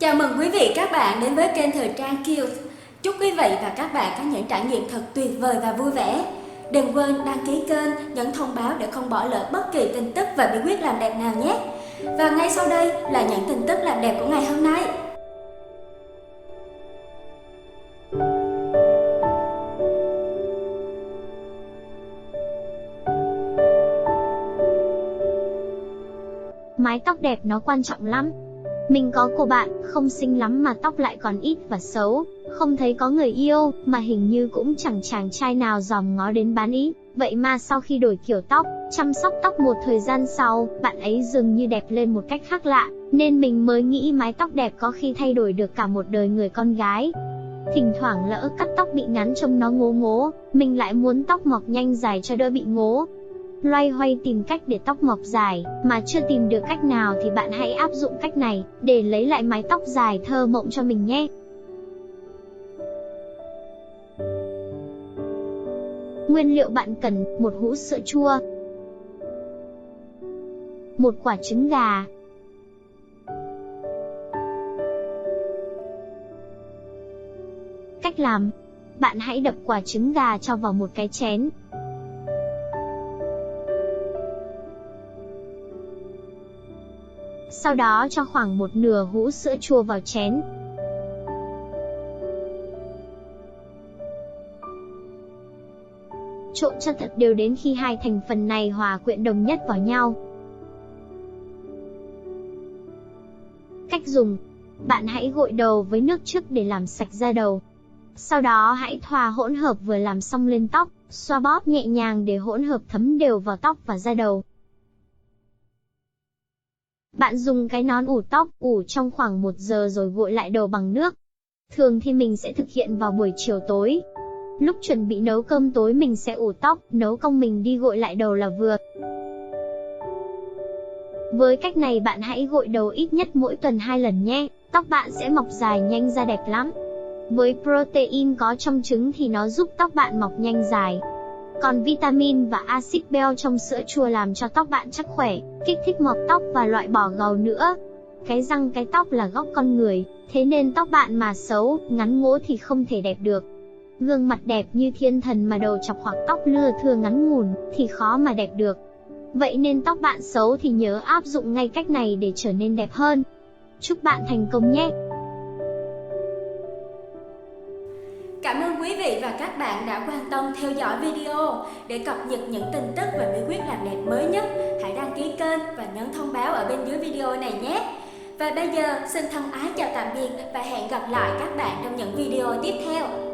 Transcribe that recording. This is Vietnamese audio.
Chào mừng quý vị các bạn đến với kênh Thời trang Kiều. Chúc quý vị và các bạn có những trải nghiệm thật tuyệt vời và vui vẻ. Đừng quên đăng ký kênh, nhấn thông báo để không bỏ lỡ bất kỳ tin tức và bí quyết làm đẹp nào nhé. Và ngay sau đây là những tin tức làm đẹp của ngày hôm nay. Mái tóc đẹp nó quan trọng lắm. Mình có cô bạn, không xinh lắm mà tóc lại còn ít và xấu, không thấy có người yêu, mà hình như cũng chẳng chàng trai nào dòm ngó đến bán ý. Vậy mà sau khi đổi kiểu tóc, chăm sóc tóc một thời gian sau, bạn ấy dường như đẹp lên một cách khác lạ, nên mình mới nghĩ mái tóc đẹp có khi thay đổi được cả một đời người con gái. Thỉnh thoảng lỡ cắt tóc bị ngắn trông nó ngố ngố, mình lại muốn tóc mọc nhanh dài cho đỡ bị ngố, loay hoay tìm cách để tóc mọc dài, mà chưa tìm được cách nào thì bạn hãy áp dụng cách này, để lấy lại mái tóc dài thơ mộng cho mình nhé. Nguyên liệu bạn cần, một hũ sữa chua, một quả trứng gà, Cách làm Bạn hãy đập quả trứng gà cho vào một cái chén, Sau đó cho khoảng một nửa hũ sữa chua vào chén. Trộn cho thật đều đến khi hai thành phần này hòa quyện đồng nhất vào nhau. Cách dùng Bạn hãy gội đầu với nước trước để làm sạch da đầu. Sau đó hãy thoa hỗn hợp vừa làm xong lên tóc, xoa bóp nhẹ nhàng để hỗn hợp thấm đều vào tóc và da đầu. Bạn dùng cái nón ủ tóc, ủ trong khoảng 1 giờ rồi gội lại đầu bằng nước. Thường thì mình sẽ thực hiện vào buổi chiều tối. Lúc chuẩn bị nấu cơm tối mình sẽ ủ tóc, nấu công mình đi gội lại đầu là vừa. Với cách này bạn hãy gội đầu ít nhất mỗi tuần 2 lần nhé, tóc bạn sẽ mọc dài nhanh ra đẹp lắm. Với protein có trong trứng thì nó giúp tóc bạn mọc nhanh dài, còn vitamin và axit beo trong sữa chua làm cho tóc bạn chắc khỏe, kích thích mọc tóc và loại bỏ gầu nữa. Cái răng cái tóc là góc con người, thế nên tóc bạn mà xấu, ngắn ngố thì không thể đẹp được. Gương mặt đẹp như thiên thần mà đầu chọc hoặc tóc lưa thưa ngắn ngủn thì khó mà đẹp được. Vậy nên tóc bạn xấu thì nhớ áp dụng ngay cách này để trở nên đẹp hơn. Chúc bạn thành công nhé! Cảm ơn quý vị và các bạn đã quan tâm theo dõi video. Để cập nhật những tin tức và bí quyết làm đẹp mới nhất, hãy đăng ký kênh và nhấn thông báo ở bên dưới video này nhé. Và bây giờ, xin thân ái chào tạm biệt và hẹn gặp lại các bạn trong những video tiếp theo.